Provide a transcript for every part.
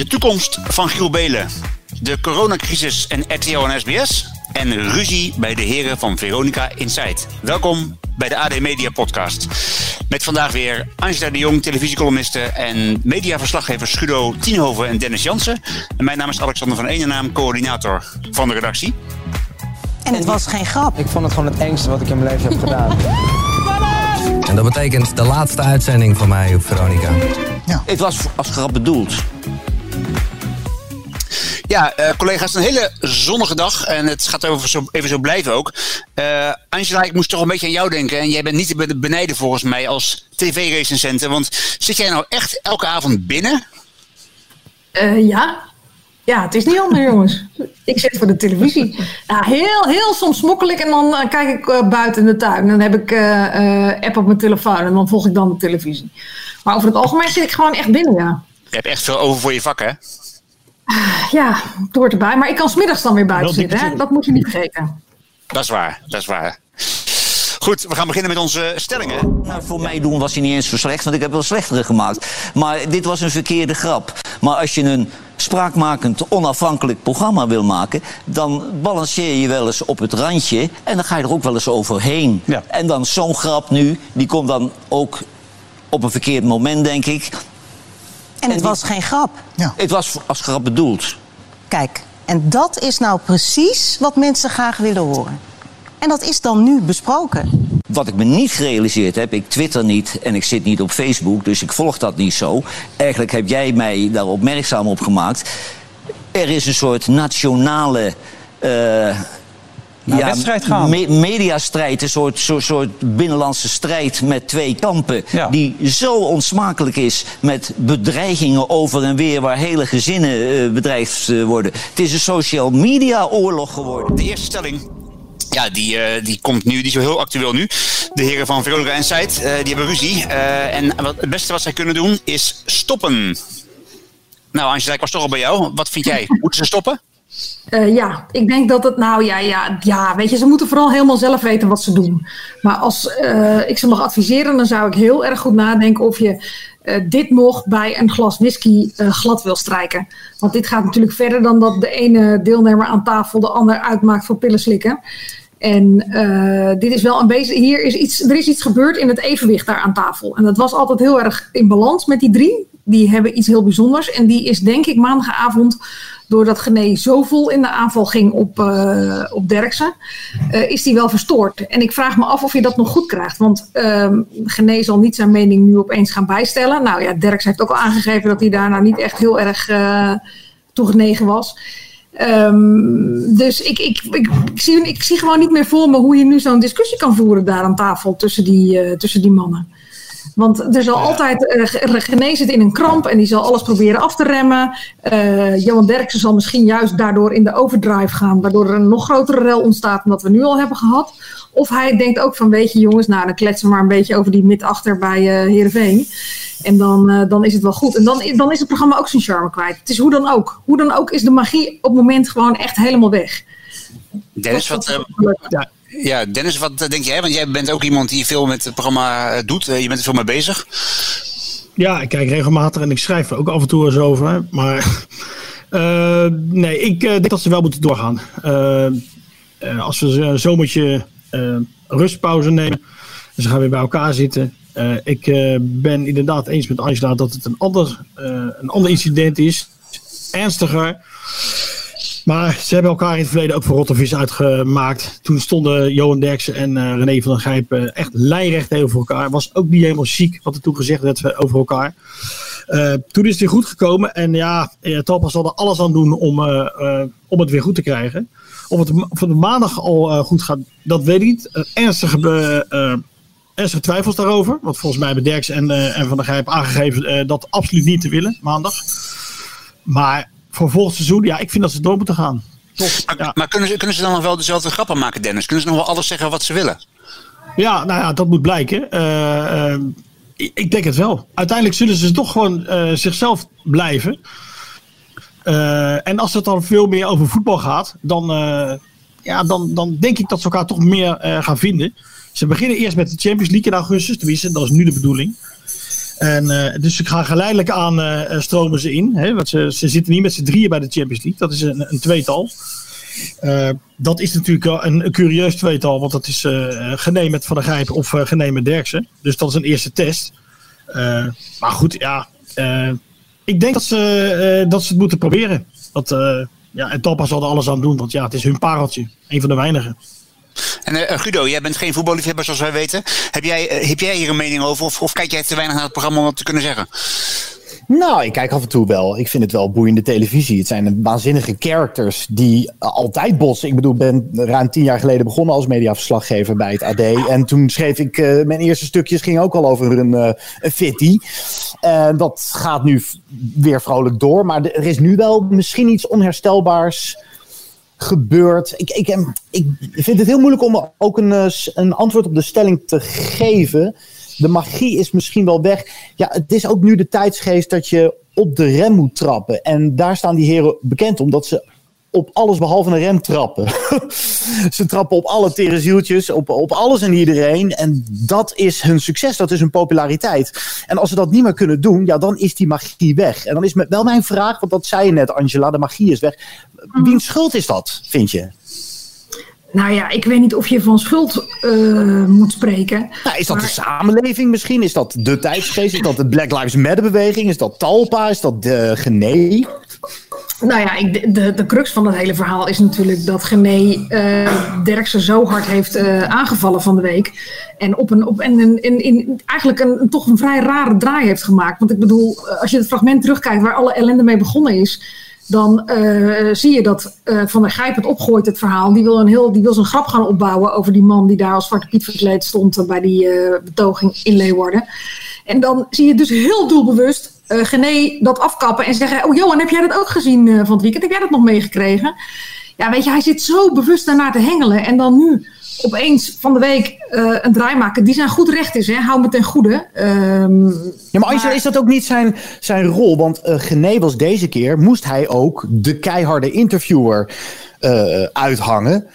De toekomst van Giel Belen. De coronacrisis en RTL en SBS. En ruzie bij de heren van Veronica Insight. Welkom bij de AD Media Podcast. Met vandaag weer Angela de Jong, televisiecolumniste en mediaverslaggever Schudo Tienhoven en Dennis Jansen. En mijn naam is Alexander van Eenenaam, coördinator van de redactie. En het was geen grap. Ik vond het gewoon het engste wat ik in mijn leven heb gedaan. En dat betekent de laatste uitzending van mij op Veronica. Het was als grap bedoeld. Ja, uh, collega's, een hele zonnige dag. En het gaat even zo, even zo blijven ook. Uh, Angela, ik moest toch een beetje aan jou denken. En jij bent niet te benijden volgens mij als tv-recensente. Want zit jij nou echt elke avond binnen? Uh, ja. Ja, het is niet anders, jongens. Ik zit voor de televisie. Ja, heel, heel soms smokkel ik en dan kijk ik buiten in de tuin. Dan heb ik app op mijn telefoon en dan volg ik dan de televisie. Maar over het algemeen zit ik gewoon echt binnen, ja. Je hebt echt veel over voor je vak, hè? Ja, het hoort erbij. Maar ik kan smiddags dan weer buiten zitten. Hè? Dat moet je niet vergeten. Dat is waar, dat is waar. Goed, we gaan beginnen met onze stellingen. Nou, voor mij doen was hij niet eens zo slecht, want ik heb wel slechtere gemaakt. Maar dit was een verkeerde grap. Maar als je een spraakmakend, onafhankelijk programma wil maken... dan balanceer je wel eens op het randje en dan ga je er ook wel eens overheen. Ja. En dan zo'n grap nu, die komt dan ook op een verkeerd moment, denk ik. En het was geen grap. Ja. Het was als grap bedoeld. Kijk, en dat is nou precies wat mensen graag willen horen. En dat is dan nu besproken. Wat ik me niet gerealiseerd heb, ik twitter niet en ik zit niet op Facebook, dus ik volg dat niet zo. Eigenlijk heb jij mij daar opmerkzaam op gemaakt. Er is een soort nationale. Uh, ja, wedstrijd gaan. Me mediastrijd, een soort, soort, soort binnenlandse strijd met twee kampen. Ja. Die zo onsmakelijk is met bedreigingen over en weer waar hele gezinnen uh, bedreigd uh, worden. Het is een social media oorlog geworden. De eerste stelling. Ja, die, uh, die komt nu, die is wel heel actueel nu. De heren van Veronica Insight, die hebben ruzie. en wat, het beste wat zij kunnen doen is stoppen. Nou, Angela, ik was toch al bij jou. Wat vind jij? Moeten ze stoppen? Uh, ja, ik denk dat het, nou ja, ja, ja, weet je, ze moeten vooral helemaal zelf weten wat ze doen. Maar als uh, ik ze mag adviseren, dan zou ik heel erg goed nadenken of je uh, dit nog bij een glas whisky glad wil strijken. Want dit gaat natuurlijk verder dan dat de ene deelnemer aan tafel de ander uitmaakt voor pillen slikken. En dit is wel een hier is iets, er is iets gebeurd in het evenwicht daar aan tafel. En dat was altijd heel erg in balans met die drie. Die hebben iets heel bijzonders. En die is denk ik maandagavond doordat Gené zo vol in de aanval ging op, uh, op Derksen, uh, is die wel verstoord. En ik vraag me af of je dat nog goed krijgt. Want uh, Gené zal niet zijn mening nu opeens gaan bijstellen. Nou ja, Derksen heeft ook al aangegeven dat hij daar nou niet echt heel erg uh, toe genegen was. Um, dus ik, ik, ik, ik, zie, ik zie gewoon niet meer voor me hoe je nu zo'n discussie kan voeren daar aan tafel tussen die, tussen die mannen. Want er zal ja. altijd uh, René zit in een kramp en die zal alles proberen af te remmen. Uh, Johan Derksen zal misschien juist daardoor in de overdrive gaan, waardoor er een nog grotere rel ontstaat dan dat we nu al hebben gehad. Of hij denkt ook van, weet je jongens, nou dan kletsen we maar een beetje over die mid-achter bij uh, Heerenveen. En dan, dan is het wel goed. En dan, dan is het programma ook zijn charme kwijt. Het is hoe dan ook. Hoe dan ook is de magie op het moment gewoon echt helemaal weg. Dennis, wat... ja. Ja, Dennis, wat denk jij? Want jij bent ook iemand die veel met het programma doet. Je bent er veel mee bezig. Ja, ik kijk regelmatig en ik schrijf er ook af en toe eens over. Maar nee, ik denk dat ze wel moeten doorgaan. Als we een zomertje rustpauze nemen en ze gaan weer bij elkaar zitten. ik ben inderdaad eens met Angela dat het een ander, een ander incident is. Ernstiger. Maar ze hebben elkaar in het verleden ook voor Rottervis uitgemaakt. Toen stonden Johan Derksen en uh, René van der Gijp uh, echt lijnrecht tegenover elkaar. Was ook niet helemaal chic wat er toen gezegd werd over elkaar. Uh, toen is het weer goed gekomen. En ja, Talpa zal er alles aan doen om, om het weer goed te krijgen. Of het van de maandag al goed gaat, dat weet ik niet. ernstige, ernstige twijfels daarover. Want volgens mij hebben Derksen en, en Van der Gijp aangegeven dat absoluut niet te willen, maandag. Maar voor volgend seizoen, ja, ik vind dat ze door moeten gaan. Maar, ja. maar kunnen, ze, kunnen ze dan nog wel dezelfde grappen maken, Dennis? Kunnen ze nog wel alles zeggen wat ze willen? Ja, nou ja, dat moet blijken. Uh, uh, ik denk het wel. Uiteindelijk zullen ze toch gewoon uh, zichzelf blijven. en als het dan veel meer over voetbal gaat, dan, ja, dan, dan denk ik dat ze elkaar toch meer gaan vinden. Ze beginnen eerst met de Champions League in augustus, tenminste, dat is nu de bedoeling. En, eh, dus ze gaan geleidelijk aan uh, stromen ze in. Hè, want ze, ze zitten niet met z'n drieën bij de Champions League. Dat is een, een tweetal. Dat is natuurlijk een, een, curieus tweetal. Want dat is Gené met Van der Gijp of Gené met Derksen. Dus dat is een eerste test. maar goed, ja. ik denk dat ze, dat ze het moeten proberen. Dat, ja, en Talpa zal er alles aan doen. Want ja, het is hun pareltje. Een van de weinigen. En uh, Guido, jij bent geen voetballiefhebber zoals wij weten. Heb jij, uh, heb jij hier een mening over? Of, of, kijk jij te weinig naar het programma om wat te kunnen zeggen? Nou, ik kijk af en toe wel. Ik vind het wel boeiende televisie. Het zijn waanzinnige characters die altijd botsen. Ik bedoel, ben ruim tien jaar geleden begonnen als mediaverslaggever bij het AD. En toen schreef ik, mijn eerste stukjes ging ook al over een, uh, fitty. Dat gaat nu weer vrolijk door. Maar er is nu wel misschien iets onherstelbaars gebeurd. Ik, ik, ik vind het heel moeilijk om ook een, eh, een antwoord op de stelling te geven. De magie is misschien wel weg. Ja, het is ook nu de tijdsgeest dat je op de rem moet trappen. En daar staan die heren bekend omdat ze op alles behalve een rem trappen. ze trappen op alle terezieltjes, op, op alles en iedereen. En dat is hun succes, dat is hun populariteit. En als ze dat niet meer kunnen doen, ja, dan is die magie weg. En dan is wel mijn vraag, want dat zei je net, Angela, de magie is weg. Wiens schuld is dat, vind je? Nou ja, ik weet niet of je van schuld uh, moet spreken. Nou, is dat maar... de samenleving misschien? Is dat de tijdsgeest? Is dat de Black Lives Matter beweging? Is dat Talpa? Is dat de Genee? Nou ja, ik, de, de crux van het hele verhaal is natuurlijk dat Gené uh, Derksen zo hard heeft uh, aangevallen van de week. En, op een, op, en in, in, eigenlijk een, toch een vrij rare draai heeft gemaakt. Want ik bedoel, als je het fragment terugkijkt waar alle ellende mee begonnen is dan zie je dat Van der Gijp het opgooit, het verhaal. Die wil, een heel, die wil zijn grap gaan opbouwen over die man die daar als Zwarte Piet verkleed stond bij die betoging in Leeuwarden. En dan zie je dus heel doelbewust Gené dat afkappen en zeggen: Oh Johan, heb jij dat ook gezien van het weekend? Heb jij dat nog meegekregen? Ja, weet je, hij zit zo bewust daarnaar te hengelen. En dan nu opeens van de week uh, een draai maken die zijn goed recht is. Hè? Hou me ten goede. Um, ja, maar, maar is dat ook niet zijn, zijn rol? Want uh, Gené was deze keer, moest hij ook de keiharde interviewer uh, uithangen.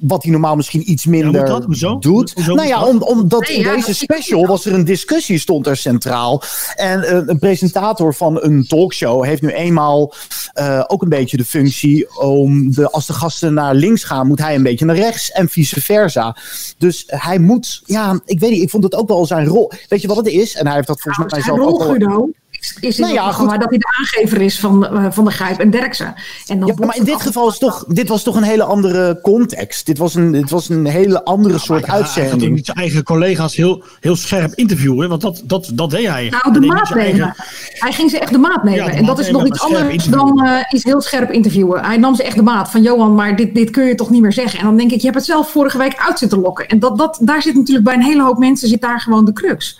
Wat hij normaal misschien iets minder ja, dat? doet. Hoezo nou ja, om, omdat nee, in ja, deze special was er een discussie, stond er centraal. En uh, een presentator van een talkshow heeft nu eenmaal uh, ook een beetje de functie om de, als de gasten naar links gaan, moet hij een beetje naar rechts en vice versa. Dus hij moet, ja, ik weet niet, ik vond het ook wel zijn rol. Weet je wat het is? En hij heeft dat volgens nou, mij zelf ook al is nou ja, goed. dat hij de aangever is van, uh, van de Grijp en Derksen. En dan ja, maar in dit geval is toch, dit was toch een hele andere context. Dit was een, dit was een hele andere soort uitzending. Hij niet zijn eigen collega's heel, heel scherp interviewen, want dat, dat, dat deed hij. Nou, de maat nemen. Eigen... Hij ging ze echt de maat nemen. Ja, de en dat is nog iets anders dan uh, iets heel scherp interviewen. Hij nam ze echt de maat van Johan, maar dit, dit kun je toch niet meer zeggen. En dan denk ik, je hebt het zelf vorige week uit zitten lokken. En dat, dat, daar zit natuurlijk bij een hele hoop mensen zit daar gewoon de crux.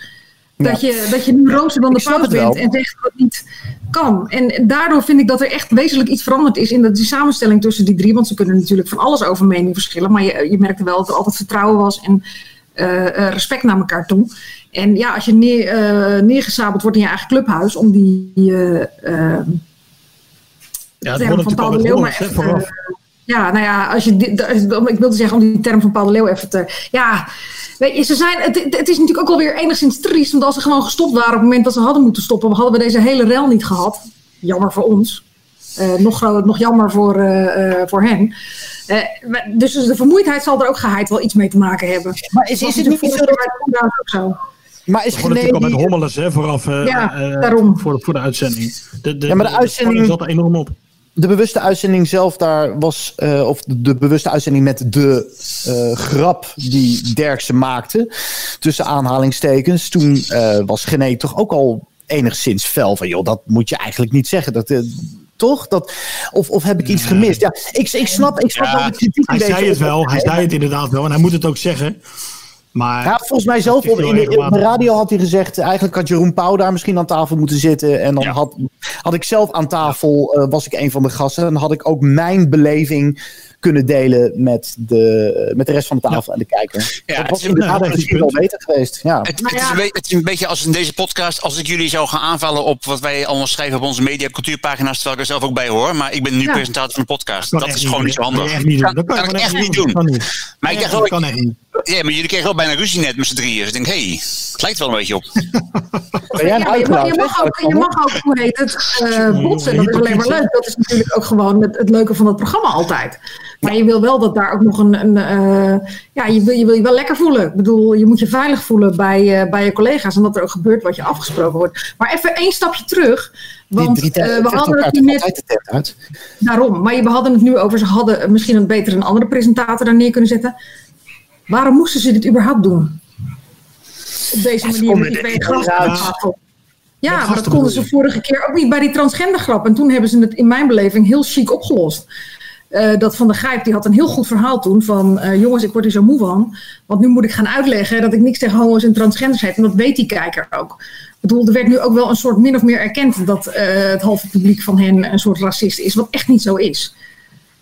Dat, je, dat je nu rozer dan de paus bent en zegt dat het niet kan. En daardoor vind ik dat er echt wezenlijk iets veranderd is in de, die samenstelling tussen die drie. Want ze kunnen natuurlijk van alles over mening verschillen. Maar je, je merkte wel dat er altijd vertrouwen was en uh, respect naar elkaar toe. En ja, als je neer, uh, neergezabeld wordt in je eigen clubhuis om die uh, ja, term van Paul de Leeuw maar even... Ja, nou ja, als je, ik wilde zeggen om die term van Paul de Leeuw even te... Ja, Weet je, ze zijn, het, het is natuurlijk ook alweer enigszins triest. Want als ze gewoon gestopt waren op het moment dat ze hadden moeten stoppen, hadden we deze hele rel niet gehad. Jammer voor ons. Uh, nog, nog jammer voor, uh, uh, voor hen. dus de vermoeidheid zal er ook geheid wel iets mee te maken hebben. Maar is, is het niet zo dat... zo? Maar is gewoon natuurlijk al met hommeles hè, vooraf ja, daarom. Voor, voor de uitzending. De, de, ja, maar de, de uitzending zat er enorm op de bewuste uitzending zelf daar was, uh, of de, de, bewuste uitzending met de uh, grap die Derksen maakte, tussen aanhalingstekens, toen uh, was Gené toch ook al enigszins fel van, joh, dat moet je eigenlijk niet zeggen. Dat, toch? Dat, of, of heb ik iets gemist? Ja, ik, ik snap, ik snap ja, wel de kritiek. Hij zei het wel, hij zei het inderdaad wel en hij moet het ook zeggen. Maar ja, volgens mij zelf in, in, de radio had hij gezegd, eigenlijk had Jeroen Pauw daar misschien aan tafel moeten zitten. En dan had, had ik zelf aan tafel, uh, was ik een van de gasten. En dan had ik ook mijn beleving kunnen delen met de, met de rest van de tafel en de kijker. Ja, dat was inderdaad misschien wel beter geweest. Ja. Het, het, is een, het, is een, beetje als in deze podcast, als ik jullie zou gaan aanvallen op wat wij allemaal schrijven op onze media cultuurpagina's, terwijl ik er zelf ook bij hoor. Maar ik ben nu presentator van de podcast. Dat, is gewoon niet zo handig. Dat kan, ik echt niet doen. Maar ik dacht wel, ja, maar jullie kregen ook bijna ruzie net. met z'n drieën. Dus ik denk, hé, hey, het lijkt wel een beetje op. Ben jij een Ja, je, mag ook, je mag ook, hoe heet het, eh botsen. Dat is alleen maar leuk. Dat is natuurlijk ook gewoon het, het leuke van het programma altijd. Maar je wil wel dat daar ook nog een... een eh, ja, je wil, je wil je wel lekker voelen. Ik bedoel, je moet je veilig voelen bij, eh, bij je collega's. En dat er ook gebeurt wat je afgesproken wordt. Maar even één stapje terug. Want die drie eh, we hadden het net... uit. Daarom. Maar we hadden het nu over... Ze hadden misschien een beter een andere presentator daar neer kunnen zetten. Waarom moesten ze dit überhaupt doen? Op deze manier komen met die er twee niet gasten. Ja, maar dat konden ze vorige keer ook niet bij die transgender grap. En toen hebben ze het in mijn beleving heel chic opgelost. Eh, dat Van de Grijp, die had een heel goed verhaal toen van... eh, jongens, ik word hier zo moe van. Want nu moet ik gaan uitleggen dat ik niks tegen homo's en transgenders heb. En dat weet die kijker ook. Ik bedoel, er werd nu ook wel een soort min of meer erkend... dat eh, het halve publiek van hen een soort racist is. Wat echt niet zo is.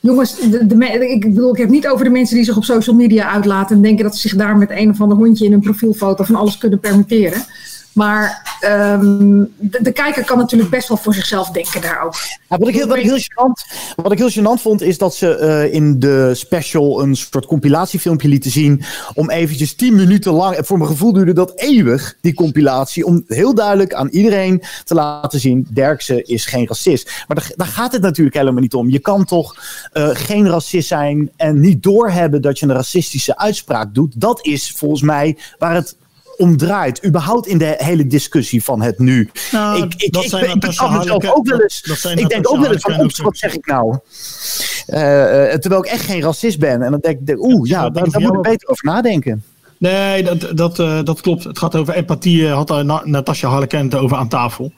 Jongens, de, ik bedoel, ik heb niet over de mensen die zich op social media uitlaten... en denken dat ze zich daar met een of ander hondje in een profielfoto van alles kunnen permitteren. Maar ehm, de, de kijker kan natuurlijk best wel voor zichzelf denken daar ook. Ja, wat, ik heel, wat, ik heel gênant, wat ik heel gênant vond, is dat ze eh, in de special een soort compilatiefilmpje lieten zien. Om eventjes tien minuten lang, en voor mijn gevoel duurde dat eeuwig, die compilatie. Om heel duidelijk aan iedereen te laten zien: Derksen is geen racist. Maar daar, daar gaat het natuurlijk helemaal niet om. Je kan toch eh, geen racist zijn en niet doorhebben dat je een racistische uitspraak doet. Dat is volgens mij waar het om draait. Überhaupt in de hele discussie van het nu. Nou, ik, ik, betrap mezelf ook wel eens. dat Ik denk ook wel eens van, oeps, wat zeg ik nou? Eh, eh, terwijl ik echt geen racist ben. En dan denk ik, oeh, ja, dat daar, moet ik beter over nadenken. Nee, dat, dat, eh, dat klopt. Het gaat over empathie. had daar Na- Natasja Harleken over aan tafel.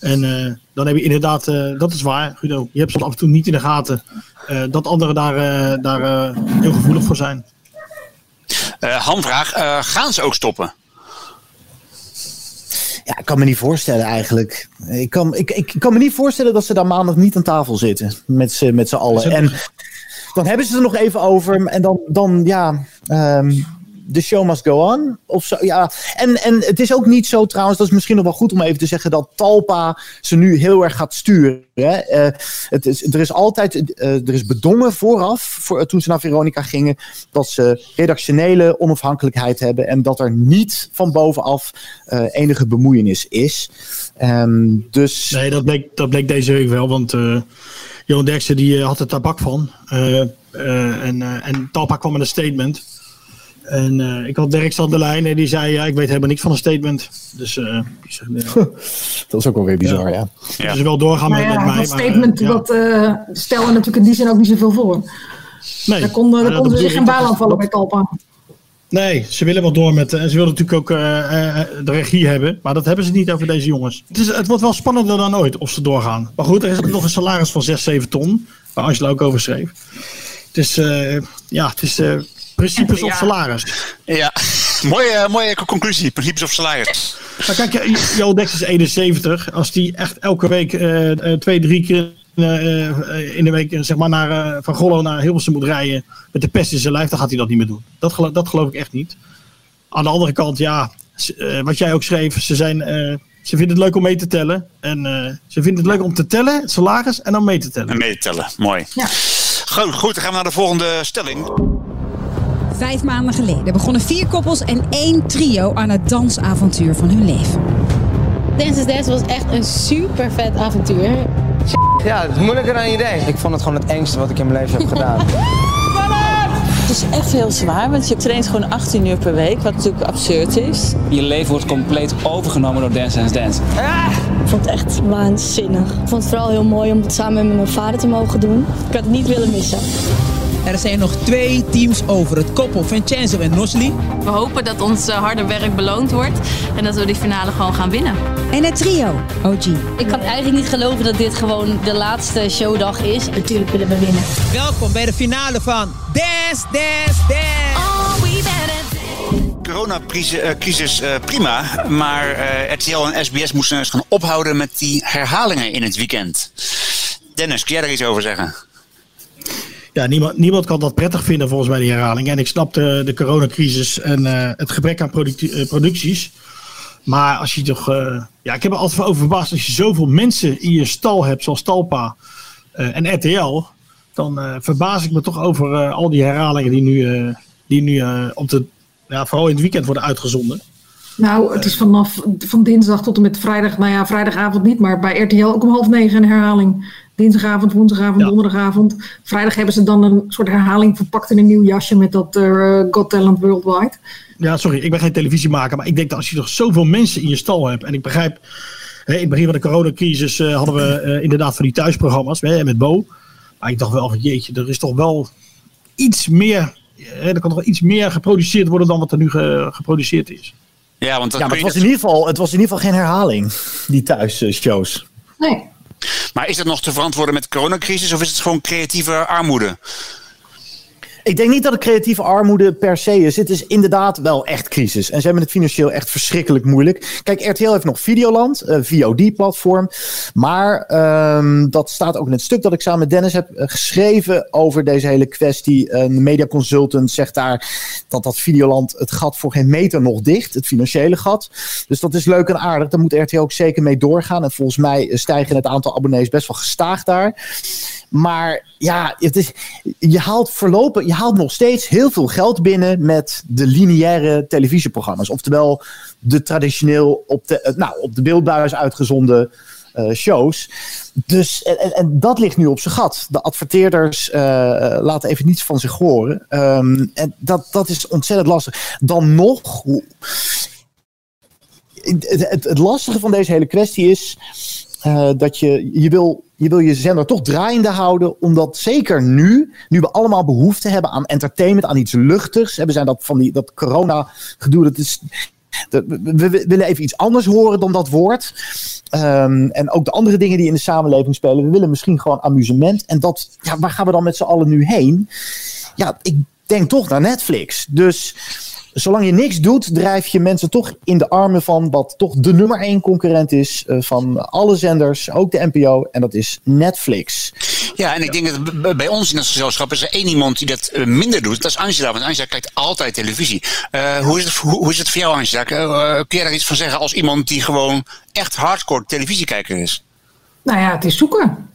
En eh, dan heb je inderdaad, eh, dat is waar, Guido. Je hebt soms af en toe niet in de gaten eh, dat anderen daar, daar eh, heel gevoelig voor zijn. Eh hamvraag, eh, gaan ze ook stoppen? Ja, ik kan me niet voorstellen eigenlijk. Ik kan, ik, ik kan me niet voorstellen dat ze daar maandag niet aan tafel zitten. Met z'n met z'n allen. En dan hebben ze het er nog even over. En dan, dan ja, ehm the show must go on. Of zo, ja. en, en het is ook niet zo trouwens, dat is misschien nog wel goed om even te zeggen, dat Talpa ze nu heel erg gaat sturen. Eh, het is, er is altijd, eh, er is bedongen vooraf, voor, toen ze naar Veronica gingen, dat ze redactionele onafhankelijkheid hebben en dat er niet van bovenaf eh, enige bemoeienis is. Ehm, dus Nee, dat bleek, dat bleek deze week wel, want eh Johan Derksen die eh, had er tabak van. Eh, eh, en, eh, en Talpa kwam met een statement. En eh, ik had Derksen aan de lijn en die zei, ja, ik weet helemaal niks van een statement. Dus eh ja. dat is ook wel weer bizar, ja. Dus wel doorgaan Nou met, ja, met mij. dat maar, statement, eh, ja. dat eh stelde natuurlijk in die zin ook niet zoveel voor. Nee, Daar kon, maar daar dat konden ze zich geen is- aanvallen bij Talpa. Nee, ze willen wel door met. En ze willen natuurlijk ook de regie hebben. Maar dat hebben ze niet over deze jongens. Het, is, het wordt wel spannender dan ooit of ze doorgaan. Maar goed, er is nog een salaris van 6, 7 ton. Waar Angela ook over schreef. Het is, eh, ja, het is eh, principes op Ja. salaris. Ja, mooie, mooie conclusie. Principes of salaris. Maar kijk, eh, Jo Dex is 71. Als die echt elke week eh, eh, twee, drie keer eh, eh, in de week eh, zeg maar naar, eh, van Gollo naar Hilversum moet rijden met de pest in zijn lijf, dan gaat hij dat niet meer doen. Dat, gelo- dat geloof ik echt niet. Aan de andere kant, ja, eh, wat jij ook schreef, ze, zijn, eh, ze vinden het leuk om mee te tellen. En eh, ze vinden het leuk om te tellen, het salaris, en dan mee te tellen. En mee te tellen. Mooi. Goed, goed, dan gaan we naar de volgende stelling. Vijf maanden geleden begonnen vier koppels en één trio aan het dansavontuur van hun leven. Dance is Dance was echt een super vet avontuur. Ja, het is moeilijker dan je denkt. Ik vond het gewoon het engste wat ik in mijn leven heb gedaan. Het is echt heel zwaar, want je traint gewoon 18 uur per week, wat natuurlijk absurd is. Je leven wordt compleet overgenomen door Dance Dance Dance. Ik vond het echt waanzinnig. Ik vond het vooral heel mooi om het samen met mijn vader te mogen doen. Ik had het niet willen missen. Er zijn nog twee teams over. Het koppel Vincenzo en Nosli. We hopen dat ons eh, harde werk beloond wordt en dat we die finale gewoon gaan winnen. En het trio, OG. Ik kan eigenlijk niet geloven dat dit gewoon de laatste showdag is. Natuurlijk willen we winnen. Welkom bij de finale van Dance Dance Dance. Coronacrisis eh, prima, maar eh, RTL en SBS moesten eens gaan ophouden met die herhalingen in het weekend. Dennis, kun jij daar iets over zeggen? Ja, niemand, niemand kan dat prettig vinden volgens mij, die herhaling. En ik snap de, de coronacrisis en eh, het gebrek aan producti- eh, producties. Maar als je toch... eh, ja, ik heb er altijd over verbaasd. Als je zoveel mensen in je stal hebt, zoals Talpa en RTL... dan verbaas ik me toch over al die herhalingen die nu, die nu op de ja, vooral in het weekend worden uitgezonden. Nou, het is vanaf van dinsdag tot en met vrijdag. Nou ja, vrijdagavond niet, maar bij RTL ook om half negen een herhaling. Dinsdagavond, woensdagavond, donderdagavond. Vrijdag hebben ze dan een soort herhaling verpakt in een nieuw jasje met dat uh, Got Talent Worldwide. Ja, sorry, ik ben geen televisiemaker, maar ik denk dat als je nog zoveel mensen in je stal hebt. En ik begrijp, hè, in het begin van de coronacrisis uh, hadden we uh, inderdaad van die thuisprogramma's hè, met Bo. Maar ik dacht wel van jeetje, er is toch wel iets meer. Hè, er kan toch iets meer geproduceerd worden dan wat er nu ge, geproduceerd is. Ja, want ja, maar het was, in ieder geval, het was in ieder geval geen herhaling, die thuisshows. Nee. Maar is dat nog te verantwoorden met de coronacrisis of is het gewoon creatieve armoede? Ik denk niet dat het creatieve armoede per se is. Het is inderdaad wel echt crisis. En ze hebben het financieel echt verschrikkelijk moeilijk. Kijk, RTL heeft nog Videoland, een VOD-platform. Maar um, dat staat ook in het stuk dat ik samen met Dennis heb geschreven over deze hele kwestie. Een mediaconsultant zegt daar dat dat Videoland het gat voor geen meter nog dicht. Het financiële gat. Dus dat is leuk en aardig. Daar moet RTL ook zeker mee doorgaan. En volgens mij stijgen het aantal abonnees best wel gestaag daar. Maar ja, het is, je haalt voorlopig, je haalt nog steeds heel veel geld binnen met de lineaire televisieprogramma's. Oftewel de traditioneel op de, nou, op de beeldbuis uitgezonden uh, shows. Dus, en, en, dat ligt nu op zijn gat. De adverteerders uh, laten even niets van zich horen. Um, en dat, dat is ontzettend lastig. Dan nog, het lastige van deze hele kwestie is uh, dat je, je wil je wil je zender toch draaiende houden, omdat zeker nu, nu we allemaal behoefte hebben aan entertainment, aan iets luchtigs. We zijn dat van die, dat corona gedoe, dat is, we, willen even iets anders horen dan dat woord. Um, en ook de andere dingen die in de samenleving spelen. We willen misschien gewoon amusement. En dat, ja, waar gaan we dan met z'n allen nu heen? Ja, ik denk toch naar Netflix. Dus zolang je niks doet, drijf je mensen toch in de armen van wat toch de nummer één concurrent is uh, van alle zenders, ook de NPO, en dat is Netflix. Ja, en ik denk dat bij ons in het gezelschap is er één iemand die dat uh, minder doet. Dat is Angela, want Angela kijkt altijd televisie. Uh, hoe, is het, hoe, hoe, is het voor jou, Angela? kun je daar iets van zeggen als iemand die gewoon echt hardcore televisiekijker is? Nou ja, het is zoeken.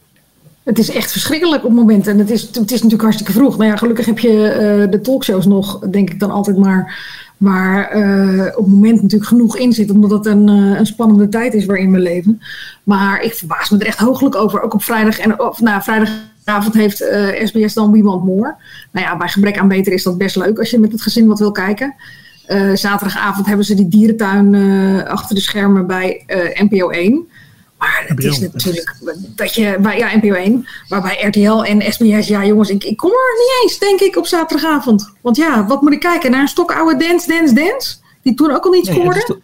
Het is echt verschrikkelijk op moment. En het is, het is natuurlijk hartstikke vroeg. Nou ja, gelukkig heb je uh, de talkshows nog, denk ik dan altijd maar. Waar uh, op het moment natuurlijk genoeg in zit. Omdat het een, uh, een spannende tijd is waarin we leven. Maar ik verbaas me er echt hooglijk over. Ook op vrijdag. En, of, nou, vrijdagavond heeft SBS dan We Want More. Nou ja, bij gebrek aan beter is dat best leuk als je met het gezin wat wil kijken. zaterdagavond hebben ze die dierentuin achter de schermen bij NPO 1. Maar het is natuurlijk dat je bij ja, NPO 1, maar bij RTL en SBS, ja jongens, ik, ik kom er niet eens, denk ik, op zaterdagavond. Want ja, wat moet ik kijken? Naar een stokoude Dance, Dance, Dance? Die toen ook al niet scoorde? Nee,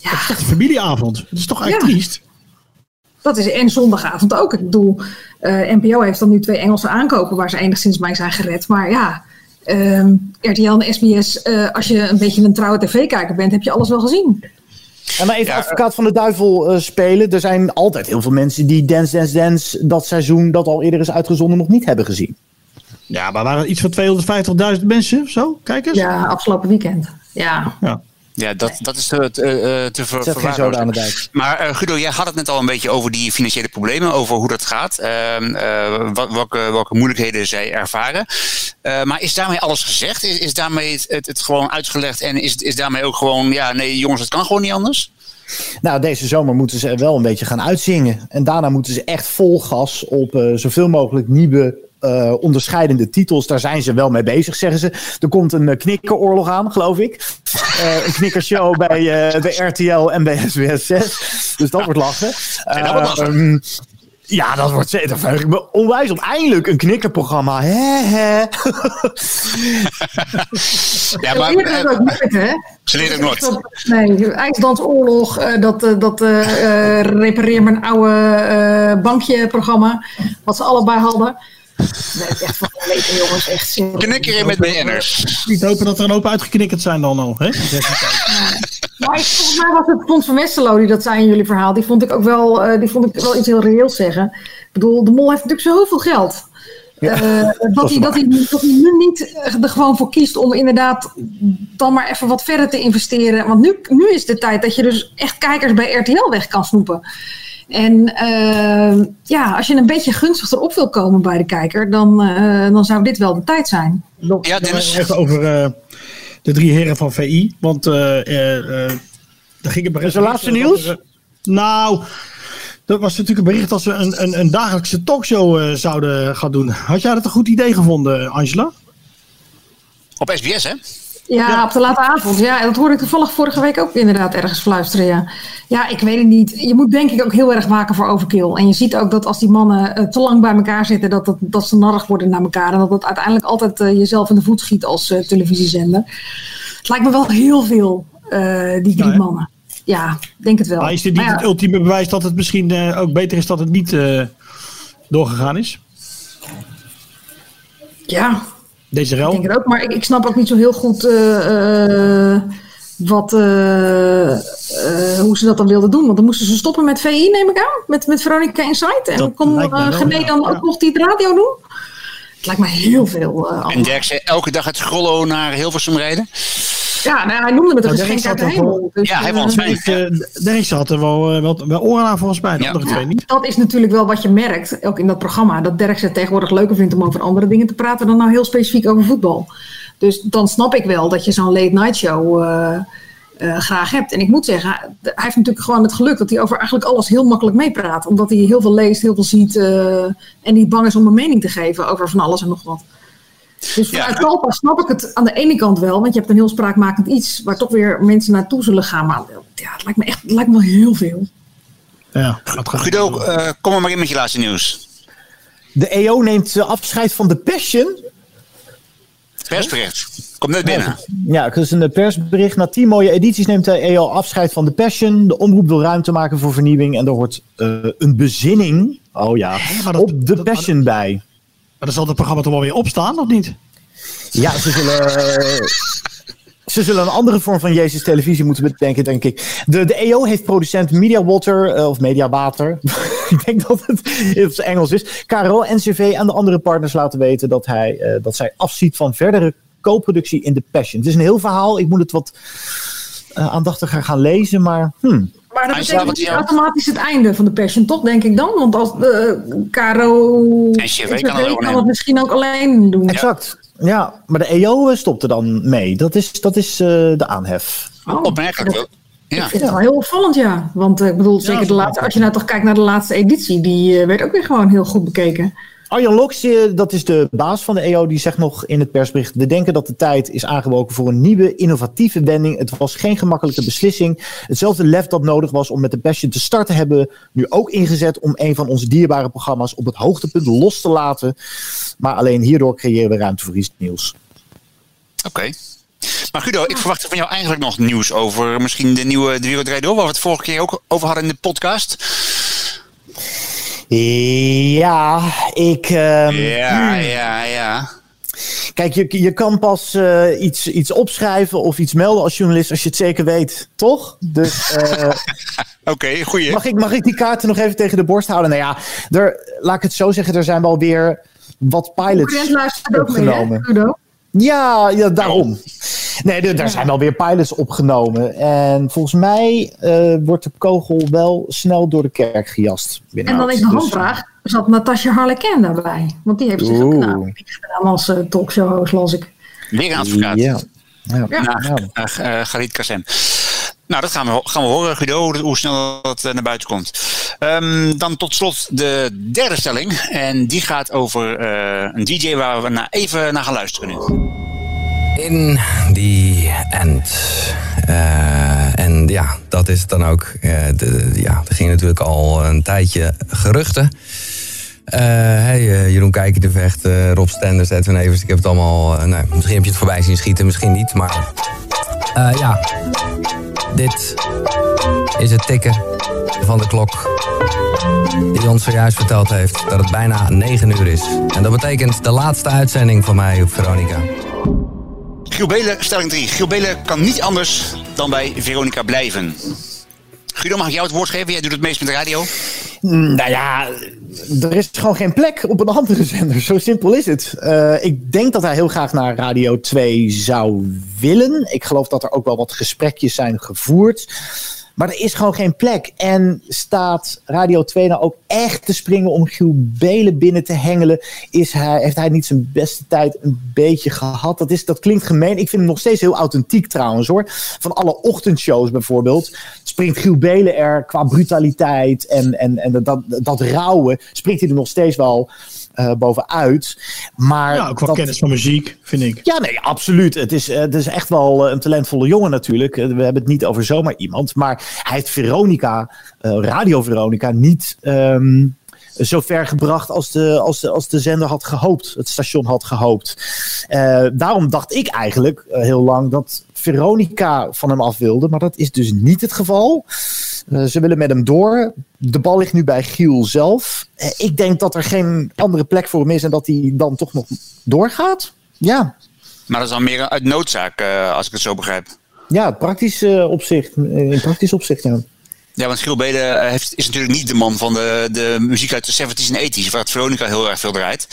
ja. het is toch een familieavond? Het is toch eigenlijk ja. triest? Dat is en zondagavond ook. Ik bedoel, uh, NPO heeft dan nu twee Engelse aankopen waar ze enigszins bij zijn gered. Maar ja, um, RTL en SBS, uh, als je een beetje een trouwe tv-kijker bent, heb je alles wel gezien. En maar even ja, advocaat van de duivel uh, spelen. Er zijn altijd heel veel mensen die Dance Dance Dance dat seizoen dat al eerder is uitgezonden nog niet hebben gezien. Ja, maar waren iets van 250.000 mensen of zo? Kijkers? Ja, afgelopen weekend. Ja. ja. Ja, dat, dat is te, te, te ver, verwaarlozen. Maar uh, Guido, jij had het net al een beetje over die financiële problemen, over hoe dat gaat, uh, uh, welke, welke moeilijkheden zij ervaren. maar is daarmee alles gezegd? Is, is daarmee het, het, het, gewoon uitgelegd en is, is daarmee ook gewoon, ja, nee jongens, het kan gewoon niet anders? Nou, deze zomer moeten ze wel een beetje gaan uitzingen. En daarna moeten ze echt vol gas op zoveel mogelijk nieuwe onderscheidende titels. Daar zijn ze wel mee bezig, zeggen ze. Er komt een knikkeroorlog aan, geloof ik. Uh, een knikkershow bij, bij RTL en bij SBS 6. Dus dat wordt lachen. En dat wordt lachen. Um, ja, dat wordt zeker. verheug ik me onwijs om eindelijk een knikkerprogramma. Hè, hè. ja, maar, uh, ook nooit, hè? Ze ook nooit. Nee, IJsdansoorlog, uh, dat, uh, dat uh, repareer mijn oude bankje-programma. Wat ze allebei hadden. Nee, echt van weten, jongens. Echt Knikkeren met BN'ers. Niet hopen dat er een hoop uitgeknikkerd zijn dan al. Hè? maar ik, volgens mij was het Fons van Westerlo die dat zei in jullie verhaal. Die vond ik ook wel, uh, die vond ik wel iets heel reëels zeggen. Ik bedoel, de mol heeft natuurlijk zoveel geld. Ja, uh, dat, hij, dat, hij, dat hij nu niet er gewoon voor kiest om inderdaad dan maar even wat verder te investeren. Want nu, nu is de tijd dat je dus echt kijkers bij RTL weg kan snoepen. En uh, ja, als je een beetje gunstig erop wil komen bij de kijker, dan, uh, dan zou dit wel de tijd zijn. Ja, Dennis. Even over uh, de drie heren van VI. Want eh eh, eh, daar ging het bericht. Is er laatste nieuws? Nou, dat was natuurlijk een bericht dat ze een, een, een dagelijkse talkshow eh, zouden gaan doen. Had jij dat een goed idee gevonden, Angela? Op SBS, hè? Ja, op de late avond. Ja, en dat hoorde ik toevallig vorige week ook inderdaad ergens fluisteren. Ja. ja, ik weet het niet. Je moet denk ik ook heel erg waken voor overkill. En je ziet ook dat als die mannen eh, te lang bij elkaar zitten, dat, dat, dat ze narrig worden naar elkaar. En dat dat uiteindelijk altijd eh, jezelf in de voet schiet als eh, televisiezender. Het lijkt me wel heel veel, die drie mannen. Ja, denk het wel. Maar is dit niet ja, het ultieme bewijs dat het misschien ook beter is dat het niet doorgegaan is? Ja, Deze ik denk het ook. Maar ik, ik snap ook niet zo heel goed eh, eh, wat, eh, eh, hoe ze dat dan wilden doen. Want dan moesten ze stoppen met VI, neem ik aan. Met, met Veronica Insight. En dan kon uh, Gené ja. dan ook nog die radio doen. Het lijkt me heel veel. eh, En. Dirk zei elke dag het Grollo naar Hilversum rijden. Ja, nou, hij noemde het een geschenk uit de er hemel. Dus, Ja, hij eh, het fijn. Derek, eh, er wel, wel, wel oren aan volgens mij. De andere twee niet. Dat is natuurlijk wel wat je merkt, ook in dat programma. Dat Derk het tegenwoordig leuker vindt om over andere dingen te praten dan nou heel specifiek over voetbal. Dus dan snap ik wel dat je zo'n late night show eh, eh, graag hebt. En ik moet zeggen, hij heeft natuurlijk gewoon het geluk dat hij over eigenlijk alles heel makkelijk meepraat. Omdat hij heel veel leest, heel veel ziet eh, en niet bang is om een mening te geven over van alles en nog wat. Dus vanuit Talpa snap ik het aan de ene kant wel, want je hebt een heel spraakmakend iets waar toch weer mensen naartoe zullen gaan. Maar ja, het lijkt me echt het lijkt me wel heel veel. Ja, Guido, eh, kom er maar in met je laatste nieuws. De EO neemt eh, afscheid van de Passion. Persbericht. Kom net binnen. Ja, het is een persbericht. Na tien mooie edities neemt de EO afscheid van de Passion. De omroep wil ruimte maken voor vernieuwing. En er wordt eh, een bezinning oh ja, op de Passion bij. Maar dan zal het programma toch wel weer opstaan, of niet? Ja, ze zullen, eh, ze zullen een andere vorm van Jezus televisie moeten bedenken, denk ik. De, de EO heeft producent Media Water, eh, of Media Water, ik denk dat het in Engels is, KRO, NCV en de andere partners laten weten dat, hij, eh, dat zij afziet van verdere co-productie in de Passion. Het is een heel verhaal, ik moet het wat aandachtiger gaan lezen, maar hmm. Maar dat betekent niet automatisch het einde van de Passion, toch, denk ik dan? Want als de Caro En CV kan het het misschien ook alleen doen. Exact. Ja, maar de EO stopt er dan mee. Dat is, dat is eh, de aanhef. Opmerkelijk wel. Ja. Ik vind het wel heel opvallend, ja. Want eh, ik bedoel, zeker de laatste, als je nou toch kijkt naar de laatste editie, die werd ook weer gewoon heel goed bekeken. Arjan Loks, dat is de baas van de EO, die zegt nog in het persbericht: We denken dat de tijd is aangebroken voor een nieuwe, innovatieve wending. Het was geen gemakkelijke beslissing. Hetzelfde lef dat nodig was om met de Passion te starten, hebben we nu ook ingezet om een van onze dierbare programma's op het hoogtepunt los te laten. Maar alleen hierdoor creëren we ruimte voor iets nieuws. Oké. Maar Guido, ik verwachtte van jou eigenlijk nog nieuws over misschien de nieuwe De Wereld Door, waar we het vorige keer ook over hadden in de podcast. Ja, ik. ehm, Ja, ja, ja. Kijk, je, je kan pas eh, iets, iets opschrijven of iets melden als journalist als je het zeker weet, toch? Dus. eh, Oké, goeie. Mag ik, mag ik die kaarten nog even tegen de borst houden? Nou ja, er, laat ik het zo zeggen, er zijn wel weer wat pilots mee, hè, opgenomen. Guido? Ja, ja, daarom. Nee, er, er zijn wel weer pilots opgenomen. En volgens mij eh, wordt de kogel wel snel door de kerk gejast. En dan is de Dus- handvraag, zat Natasja Harleken daarbij? Want die heeft zich ook nou, gedaan als uh, talkshow-host, las ik. Weer een advocaat. Ja. Ja. Nou, eh, eh, Galit Kassem. Nou, dat gaan we, gaan we horen, Guido, hoe snel dat eh, naar buiten komt. Ehm, dan tot slot de derde stelling. En die gaat over eh, een DJ waar we na, even naar gaan luisteren nu. In the end. Eh, en ja, dat is dan ook. Eh, de, ja, er ging natuurlijk al een tijdje geruchten. Eh, hey, Jeroen Kijken de Vecht, Rob Stenders, Edwin Evers. Ik heb het allemaal... nou, misschien heb je het voorbij zien schieten, misschien niet. Maar ja, dit is het tikken van de klok. Die ons zojuist verteld heeft dat het bijna 9 uur is. En dat betekent de laatste uitzending van mij op Veronica. Giel Belen, stelling 3. Giel Belen kan niet anders dan bij Veronica blijven. Guido, mag ik jou het woord geven? Jij doet het meest met de radio. Nou ja, er is gewoon geen plek op een andere zender. Zo simpel is het. Eh, ik denk dat hij heel graag naar Radio 2 zou willen. Ik geloof dat er ook wel wat gesprekjes zijn gevoerd. Maar er is gewoon geen plek. En staat Radio 2 nou ook echt te springen om Giel Belen binnen te hengelen? Is hij, heeft hij niet zijn beste tijd een beetje gehad? Dat, is, dat klinkt gemeen. Ik vind hem nog steeds heel authentiek trouwens hoor. Van alle ochtendshows bijvoorbeeld springt Giel Belen er qua brutaliteit en, en, en dat, dat rauwe, springt hij er nog steeds wel uh, bovenuit. Maar ja, ook dat, kennis van muziek, vind ik. Ja, nee, absoluut. Het is, het is echt wel een talentvolle jongen natuurlijk. We hebben het niet over zomaar iemand. Maar hij heeft Veronica, Radio Veronica, niet... Um, zo ver gebracht als de, als, de, als de zender had gehoopt, het station had gehoopt. Uh, daarom dacht ik eigenlijk uh, heel lang dat Veronica van hem af wilde, maar dat is dus niet het geval. Uh, ze willen met hem door. De bal ligt nu bij Giel zelf. ik denk dat er geen andere plek voor hem is en dat hij dan toch nog doorgaat. Ja. Maar dat is dan meer uit noodzaak, als ik het zo begrijp. Ja, praktisch opzicht. In praktisch opzicht, ja. Ja, want Giel Bede heeft, is natuurlijk niet de man van de, de muziek uit de 70s en 80s, waar het Veronica heel erg veel draait.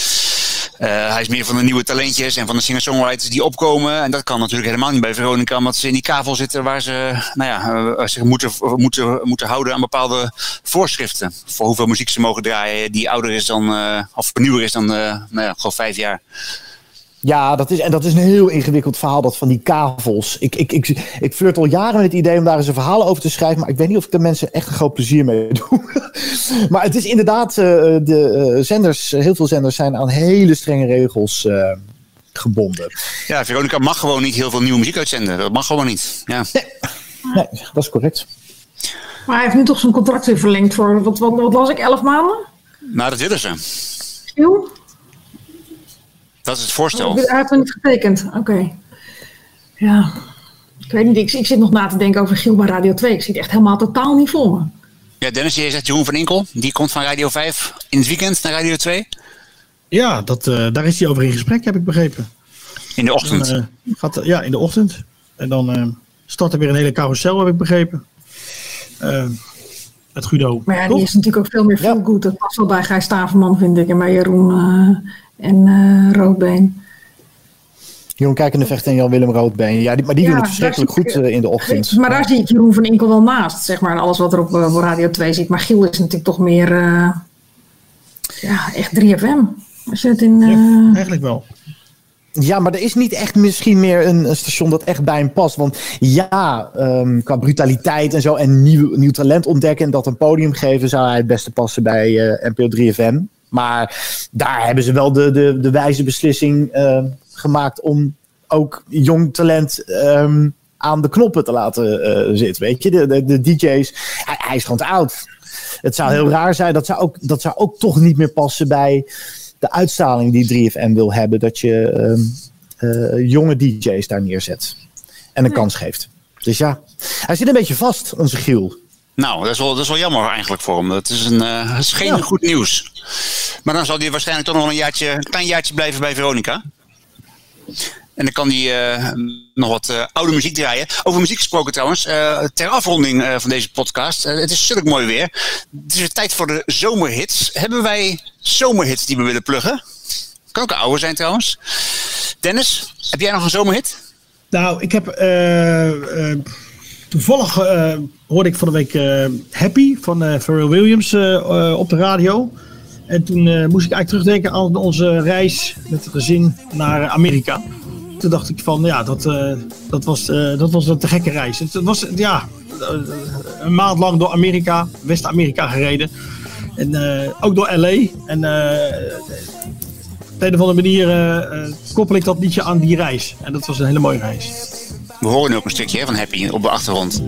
Uh, hij is meer van de nieuwe talentjes en van de singer-songwriters die opkomen. En dat kan natuurlijk helemaal niet bij Veronica, omdat ze in die kavel zitten waar ze nou ja, zich moeten, moeten, moeten houden aan bepaalde voorschriften. Voor hoeveel muziek ze mogen draaien die ouder is dan, uh, of nieuwer is dan uh, nou ja, gewoon vijf jaar. Ja, dat is, en dat is een heel ingewikkeld verhaal, dat van die kavels. Ik, ik, ik, ik flirt al jaren met het idee om daar eens een verhaal over te schrijven, maar ik weet niet of ik de mensen echt een groot plezier mee doe. maar het is inderdaad, uh, de uh, zenders, heel veel zenders zijn aan hele strenge regels uh, gebonden. Ja, Veronica mag gewoon niet heel veel nieuwe muziek uitzenden. Dat mag gewoon niet. Ja. Nee, nee dat is correct. Maar hij heeft nu toch zijn contract weer verlengd voor, wat, wat, wat was ik, elf maanden? Nou, dat willen ze. Dat is het voorstel. Oh, hij heeft nog niet getekend. Oké. Okay. Ja. Ik weet niet. Ik, ik, zit nog na te denken over Giel bij Radio 2. Ik zie het echt helemaal totaal niet voor me. Ja, Dennis, je zegt Jeroen van Inkel. Die komt van Radio 5 in het weekend naar Radio 2. Ja, dat, uh, daar is hij over in gesprek, heb ik begrepen. In de ochtend? Dan, uh, gaat, ja, in de ochtend. En dan uh, start er weer een hele carousel, heb ik begrepen. met Guido. Maar ja, die is natuurlijk ook veel meer veel goed. Dat past wel bij Gijs Staverman, vind ik. En bij Jeroen en uh, Roodbeen. Jeroen Kijkende Vecht en Jan-Willem Roodbeen. Ja, die, maar die ja, doen het verschrikkelijk goed uh, in de ochtend. Maar daar zie ik Jeroen van Inkel wel naast, zeg maar. En alles wat er op uh, Radio 2 zit. Maar Giel is natuurlijk toch meer... ja, echt 3FM. Als je het in... Ja, eigenlijk wel. Ja, maar er is niet echt misschien meer een, een station dat echt bij hem past. Want ja, um, qua brutaliteit en zo en nieuw, nieuw talent ontdekken en dat een podium geven, zou hij het beste passen bij uh, NPO 3FM. Maar daar hebben ze wel de, de, de wijze beslissing uh, gemaakt om ook jong talent um, aan de knoppen te laten uh, zitten. Weet je, de, de, de DJ's, hij, hij, is gewoon te oud. Het zou heel raar zijn, dat zou, ook, dat zou ook toch niet meer passen bij de uitstraling die 3FM wil hebben. Dat je um, uh, jonge DJ's daar neerzet en een kans geeft. Dus ja, hij zit een beetje vast, onze Giel. Nou, dat is, wel, dat is wel jammer eigenlijk voor hem. Dat is, een, uh, is geen ja. goed nieuws. Maar dan zal hij waarschijnlijk toch nog een, jaartje, een klein jaartje blijven bij Veronica. En dan kan hij uh, nog wat uh, oude muziek draaien. Over muziek gesproken trouwens. Uh, ter afronding van deze podcast. het is zulk mooi weer. Het is weer tijd voor de zomerhits. Hebben wij zomerhits die we willen pluggen? Kan ook oude zijn trouwens. Dennis, heb jij nog een zomerhit? Nou, ik heb toevallig uh, hoorde ik van de week uh, Happy van uh, Pharrell Williams op de radio. En toen moest ik eigenlijk terugdenken aan onze reis met het gezin naar Amerika. Toen dacht ik van, ja, dat, dat, was, dat was een te gekke reis. Het was, ja, een maand lang door Amerika, West-Amerika gereden. En ook door L.A. En op een of andere manier koppel ik dat liedje aan die reis. En dat was een hele mooie reis. We horen nu ook een stukje van Happy op de achtergrond.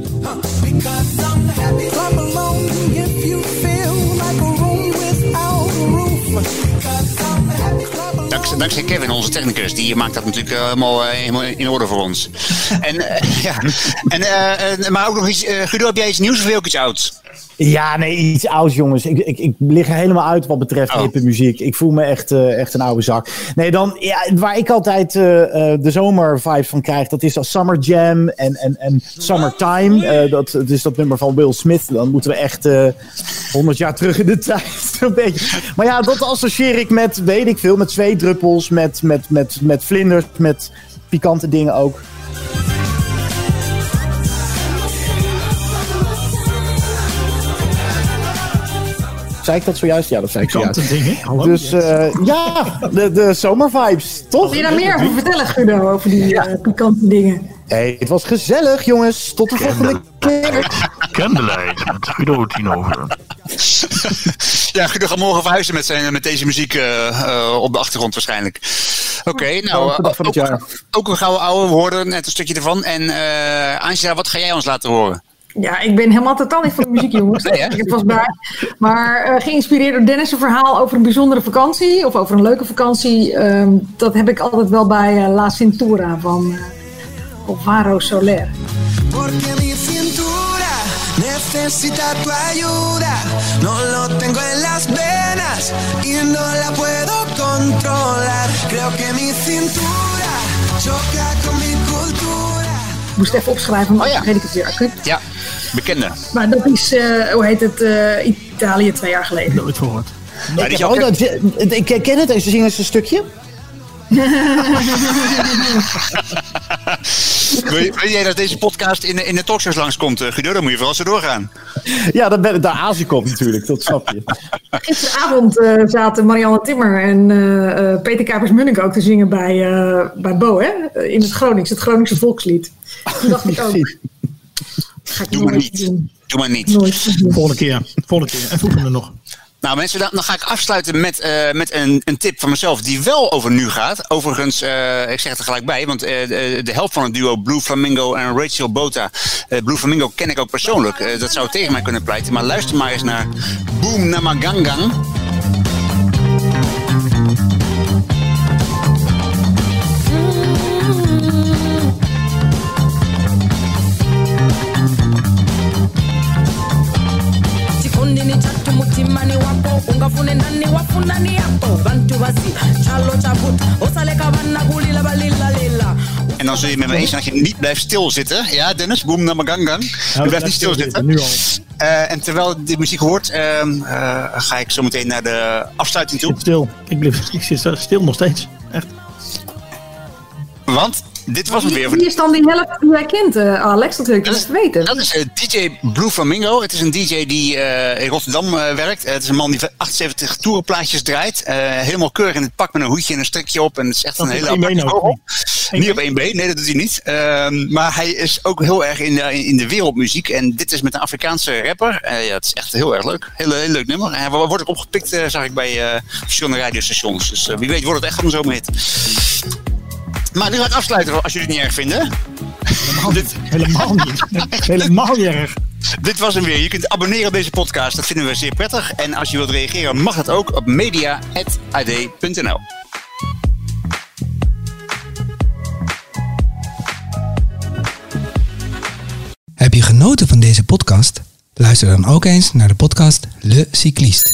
Dankzij, dankzij Kevin, onze technicus, die maakt dat natuurlijk helemaal, uh, helemaal in orde voor ons. en, uh, ja. en, maar ook nog iets, Guido, heb jij iets nieuws of wil ik iets ouds? Ja, nee, iets ouds, jongens. Ik, ik, ik lig er helemaal uit wat betreft oh. hippe muziek. Ik voel me echt, uh, echt een oude zak. Nee, dan, ja, waar ik altijd uh, uh, de zomervibes van krijg, dat is dat Summer Jam en, en, en Summertime. dat, dat is dat nummer van Will Smith. Dan moeten we echt 100 jaar terug in de tijd. een beetje. Maar ja, dat associeer ik met, weet ik veel, met zweetdruppels, met, met, met, met vlinders, met pikante dingen ook. Zei ik dat zojuist? Ja, dat zei ik Pikante zojuist. dingen. Hallo. Dus eh, ja, de, de zomervibes, toch? Wil je daar meer over vertellen, Guido, over die eh, pikante dingen? Hey, het was gezellig, jongens. Tot de volgende keer. Candlelight met Guido Tienhoven. Ja, Guido gaat morgen verhuizen met, zijn, met deze muziek eh, op de achtergrond waarschijnlijk. Oké, nou, Elke dag van het ook, jaar. ook een gouden ouwe, we hoorden net een stukje ervan. En eh Angela, wat ga jij ons laten horen? Ja, ik ben helemaal totaal niet van de muziek, jongens. Nee, hè? ik het was bij. Maar eh, geïnspireerd door Dennis' verhaal over een bijzondere vakantie. Of over een leuke vakantie. ehm, dat heb ik altijd wel bij eh, La Cintura van uh, Alvaro Soler. Porque mi cintura necesita tu ayuda. No lo tengo en las venas y no la puedo controlar. Creo que mi cintura choca con mi cultura. Ik moest even opschrijven, maar vergeet ik het weer acuut. Ja, bekende. Maar dat is, eh, hoe heet het, eh, Italië twee jaar geleden. Nooit gehoord. Nou, die Oh, dat, ik ken het, eens zingen eens een stukje. Wil, jij dat deze podcast in, de- in de talkshows langskomt, eh, Guido? Dan moet je vooral zo doorgaan. Ja, dat ben, ik op natuurlijk, dat snap je. Gisteravond eh, zaten Marianne Timmer en eh, eh, Peter Kuipers-Munnik ook te zingen bij, eh, bij Bo, hè? In het Gronings, het Groningse volkslied. Toen dacht ik ook, ga ik Doe maar niet. doen. Doe maar niet. Nooit. Volgende keer. Volgende keer. En voegen er nog. Nou mensen, dan, dan ga ik afsluiten met, eh, met een, een tip van mezelf die wel over nu gaat. Overigens, eh, ik zeg het er gelijk bij, want eh, de, de helft van het duo Blue Flamingo en Rachel Bota. eh, Blue Flamingo ken ik ook persoonlijk. Eh, dat zou tegen mij kunnen pleiten. Maar luister maar eens naar Boom Namagangang. Wapo ungafune yapo bantu basi chalo osaleka kulila En dan zul je met me eens zijn dat je niet blijft stilzitten. Ja, Dennis, Boom Namagangang. Je blijft niet stilzitten. Nu al. Eh, en terwijl de muziek hoort, ehm, eh, ga ik zo meteen naar de afsluiting toe. Zit stil. Ik, blijf, ik zit stil nog steeds. Echt. Want dit was het weer Wie is dan die helft die jij kent, eh, Alex? Dat wil ik even weten. Dat is eh, DJ Blue Flamingo. Het is een DJ die eh, in Rotterdam eh, werkt. Het is een man die 78 toerenplaatjes draait. Eh, helemaal keurig in het pak met een hoedje en een strikje op. En het is echt Dat een hele aparte. Niet op één been, nee dat doet hij niet. Ehm, maar hij is ook heel erg in de, in de wereldmuziek. En dit is met een Afrikaanse rapper. Ja, het is echt heel erg leuk. Heel, heel leuk nummer. Hij wordt ook opgepikt, zag ik bij eh, verschillende radiostations. Dus wie weet wordt het echt een zomerhit. Maar nu ga ik afsluiten als jullie het niet erg vinden. Dit, Helemaal niet. Helemaal niet erg. dit was hem weer. Je kunt abonneren op deze podcast. Dat vinden we zeer prettig. En als je wilt reageren, mag dat ook op media.ad.nl. Heb je genoten van deze podcast? Luister dan ook eens naar de podcast Le Cycliste.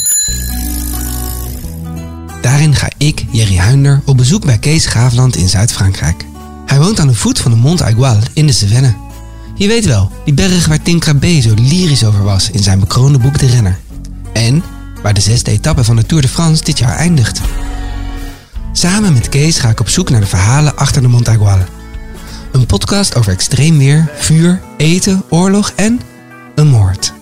Daarin ga ik, Jerry Huinder, op bezoek bij Kees Graafland in Zuid-Frankrijk. Hij woont aan de voet van de Mont Aigual in de Cevennes. Je weet wel, die berg waar Tim zo lyrisch over was in zijn bekroonde boek De Renner. En waar de zesde etappe van de Tour de France dit jaar eindigt. Samen met Kees ga ik op zoek naar de verhalen achter de Mont Aigual. Een podcast over extreem weer, vuur, eten, oorlog en een moord.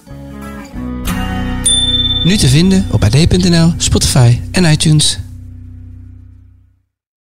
Nu te vinden op ad.nl, Spotify en iTunes.